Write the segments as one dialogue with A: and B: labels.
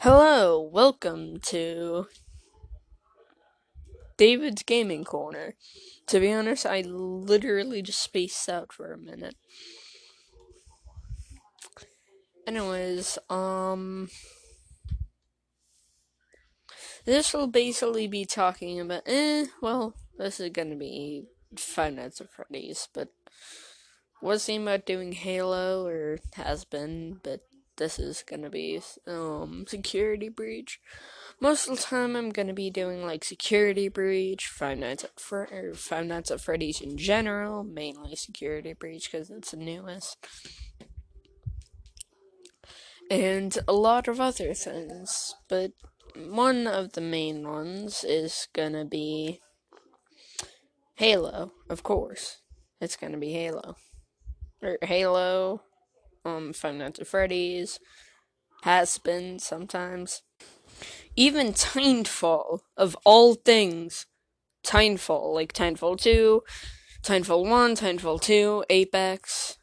A: Hello, welcome to David's Gaming Corner. To be honest, I literally just spaced out for a minute. Anyways, um. This will basically be talking about. Eh, well, this is gonna be Five Nights at Freddy's, but. Was thinking about doing Halo, or has been, but this is gonna be, um, Security Breach. Most of the time, I'm gonna be doing like Security Breach, Five Nights at Fre- Five Nights at Freddy's in general, mainly Security Breach because it's the newest, and a lot of other things. But one of the main ones is gonna be Halo, of course. It's gonna be Halo, or Halo, um, Five Nights at Freddy's, has been sometimes. Even Titanfall, of all things, Titanfall, like Titanfall 2, Titanfall 1, Titanfall 2, Apex.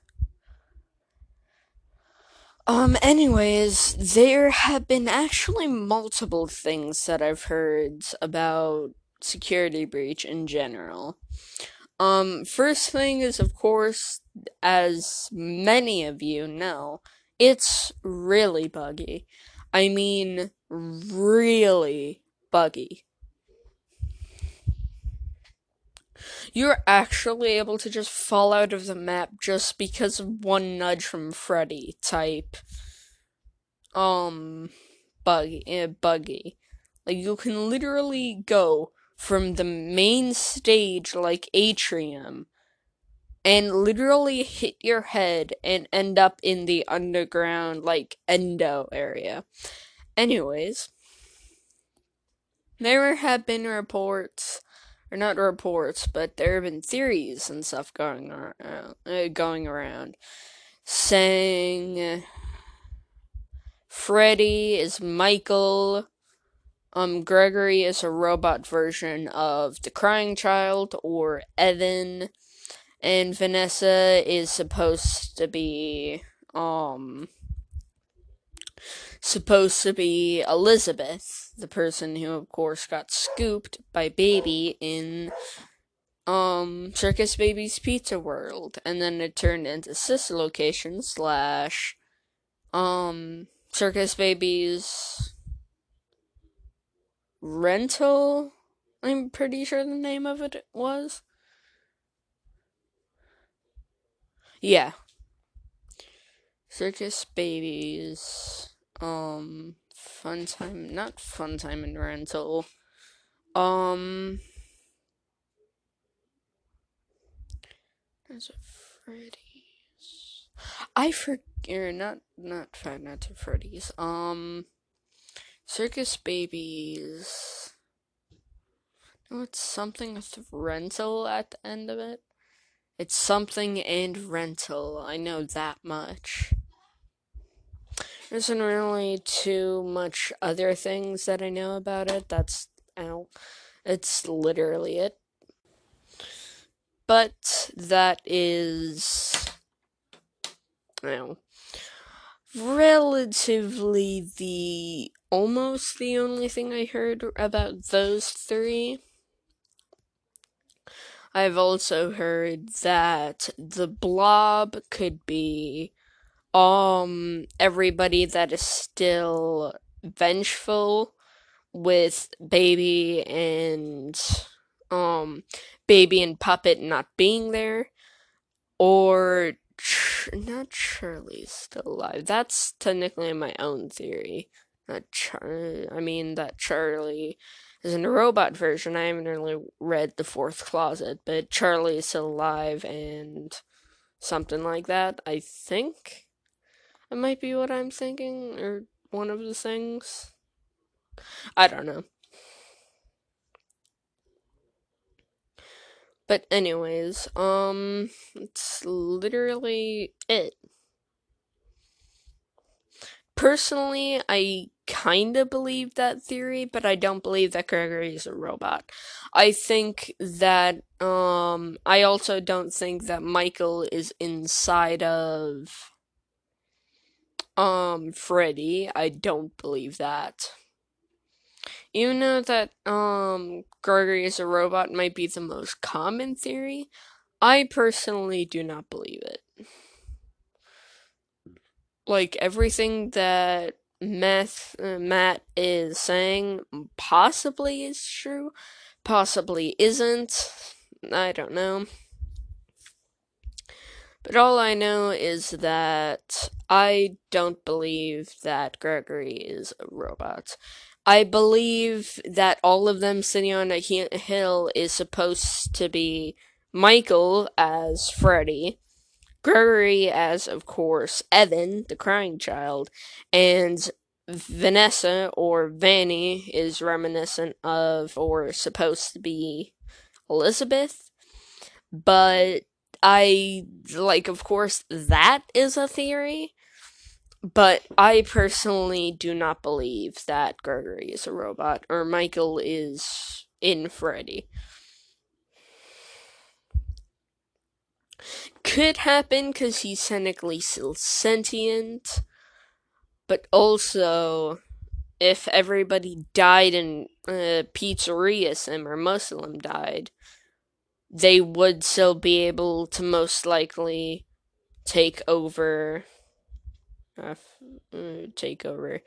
A: Um, anyways, there have been actually multiple things that I've heard about security breach in general. Um, first thing is, of course, as many of you know, it's really buggy. I mean, really buggy. You're actually able to just fall out of the map just because of one nudge from Freddy type. Um, buggy, uh, buggy. Like you can literally go from the main stage, like atrium, and literally hit your head and end up in the underground, like endo area. Anyways, there have been reports, or not reports, but there have been theories and stuff going around, uh, going around saying Freddy is Michael. Um, Gregory is a robot version of the Crying Child or Evan, and Vanessa is supposed to be um supposed to be Elizabeth, the person who, of course, got scooped by Baby in um Circus Baby's Pizza World, and then it turned into Sister Location slash um Circus Baby's rental. I'm pretty sure the name of it was. Yeah. Circus Babies um fun time not fun time in rental um there's a freddy's i forget not not five nights at freddy's um circus babies no it's something with rental at the end of it it's something and rental i know that much there isn't really too much other things that I know about it. That's ow. It's literally it. But that is ow, relatively the almost the only thing I heard about those three. I've also heard that the blob could be um everybody that is still vengeful with baby and um baby and puppet not being there or Ch- not Charlie's still alive. That's technically my own theory. That Char- I mean that Charlie is in a robot version. I haven't really read the fourth closet, but Charlie is still alive and something like that. I think. It might be what I'm thinking, or one of the things. I don't know. But anyways, um, it's literally it. Personally, I kind of believe that theory, but I don't believe that Gregory is a robot. I think that, um, I also don't think that Michael is inside of um Freddy. I don't believe that. Even though that um Gregory is a robot might be the most common theory, I personally do not believe it. Like everything that uh, Matt is saying possibly is true, possibly isn't. I don't know. But all I know is that I don't believe that Gregory is a robot. I believe that all of them sitting on a hill is supposed to be Michael as Freddy, Gregory as, of course, Evan, the crying child, and Vanessa or Vanny is reminiscent of or supposed to be Elizabeth. But I like of course that is a theory, but I personally do not believe that Gregory is a robot or Michael is in Freddy. Could happen because he's technically still sentient, but also if everybody died in uh, pizzeria sim or them died, they would still be able to most likely take over uh, uh, take over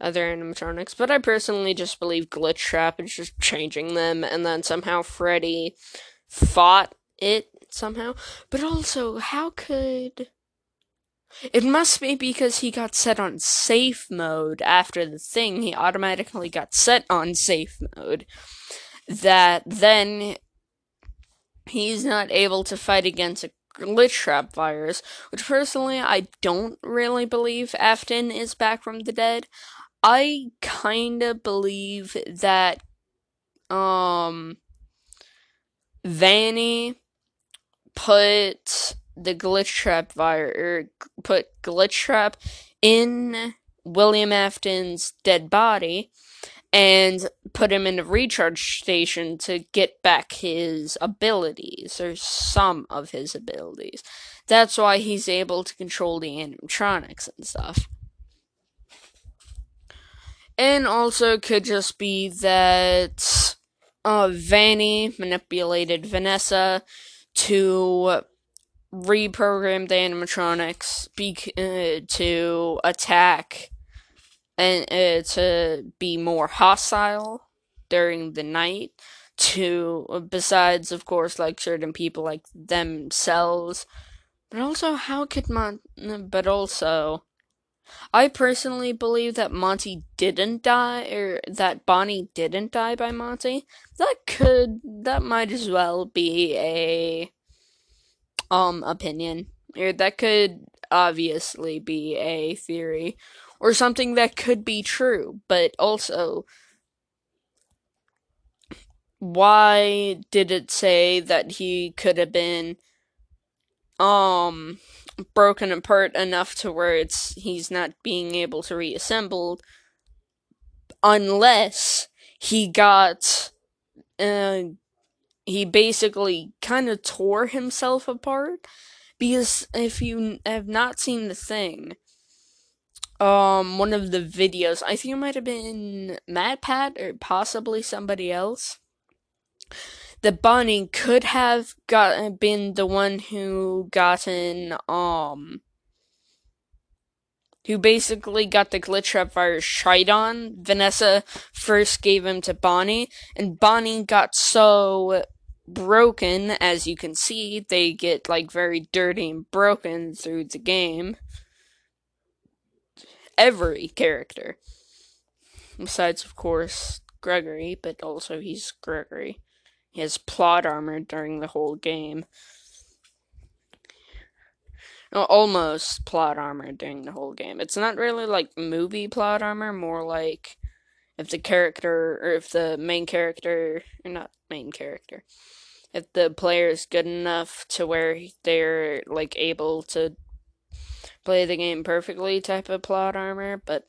A: other animatronics, but I personally just believe Glitch Trap is just changing them, and then somehow Freddy fought it somehow. But also, how could. It must be because he got set on safe mode after the thing, he automatically got set on safe mode. That then he's not able to fight against a glitch trap virus, which personally I don't really believe Afton is back from the dead. I kinda believe that um Vanny put the glitch trap virus or put glitch trap in William Afton's dead body and put him in a recharge station to get back his abilities, or some of his abilities. That's why he's able to control the animatronics and stuff. And also could just be that uh, Vanny manipulated Vanessa to reprogram the animatronics be- uh, to attack and uh, to be more hostile during the night to besides of course like certain people like themselves. But also how could mon but also I personally believe that Monty didn't die or that Bonnie didn't die by Monty. That could that might as well be a um opinion. Or that could obviously be a theory or something that could be true, but also why did it say that he could have been um broken apart enough to where it's he's not being able to reassemble unless he got uh he basically kind of tore himself apart because if you have not seen the thing um one of the videos. I think it might have been MatPat or possibly somebody else. That Bonnie could have got been the one who gotten um who basically got the glitch trap virus shite on. Vanessa first gave him to Bonnie, and Bonnie got so broken, as you can see, they get like very dirty and broken through the game every character. Besides, of course, Gregory, but also he's Gregory. He has plot armor during the whole game. No, almost plot armor during the whole game. It's not really like movie plot armor, more like if the character, or if the main character, or not main character, if the player is good enough to where they're like able to play the game perfectly type of plot armor, but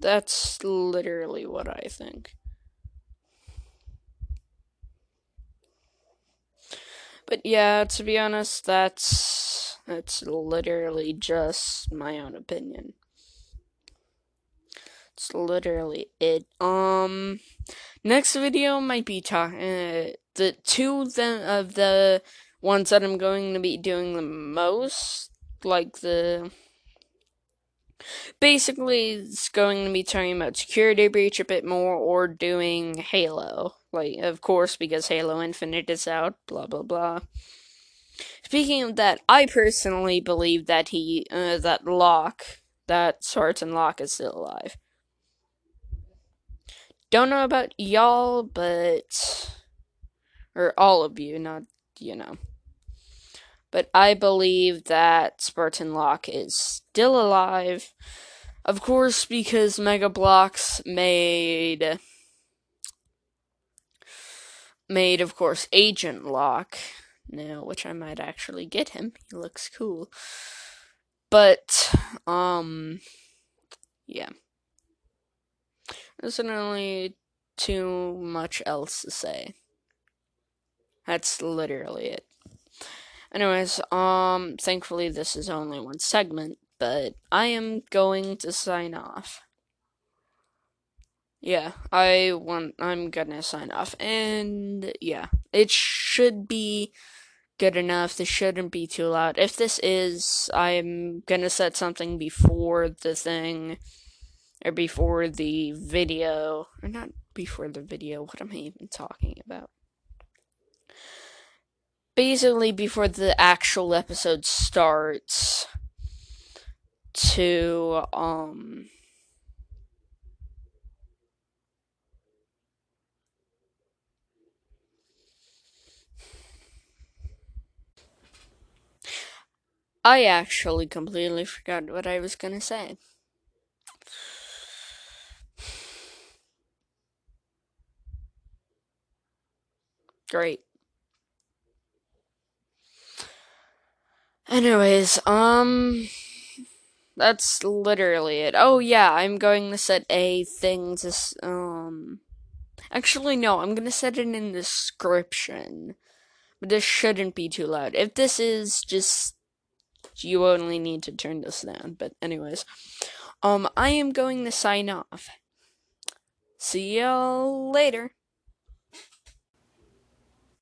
A: that's literally what I think. But yeah, to be honest, that's That's literally just my own opinion. It's literally it. Um, next video might be talking uh, the two of the, of the ones that I'm going to be doing the most, like the basically it's going to be talking about security breach a bit more or doing Halo. Like, of course, because Halo Infinite is out, blah blah blah. Speaking of that, I personally believe that he, uh, that Locke, that Spartan Locke is still alive. Don't know about y'all, but. Or all of you, not, you know. But I believe that Spartan Locke is still alive. Of course, because Mega Bloks made. Made, of course, Agent Locke now, which I might actually get him. He looks cool. But, um, yeah. There's really too much else to say. That's literally it. Anyways, um, thankfully this is only one segment, but I am going to sign off. Yeah, I want, I'm gonna sign off, and yeah, it should be good enough. This shouldn't be too loud. If this is, I'm gonna set something before the thing or before the video, or not before the video, what am I even talking about? Basically, before the actual episode starts, to, um, I actually completely forgot what I was gonna say. Great. Anyways, um that's literally it. Oh yeah, I'm going to set a thing to um Actually no, I'm going to set it in the description. But this shouldn't be too loud. If this is just you only need to turn this down. But anyways, um I am going to sign off. See y'all later.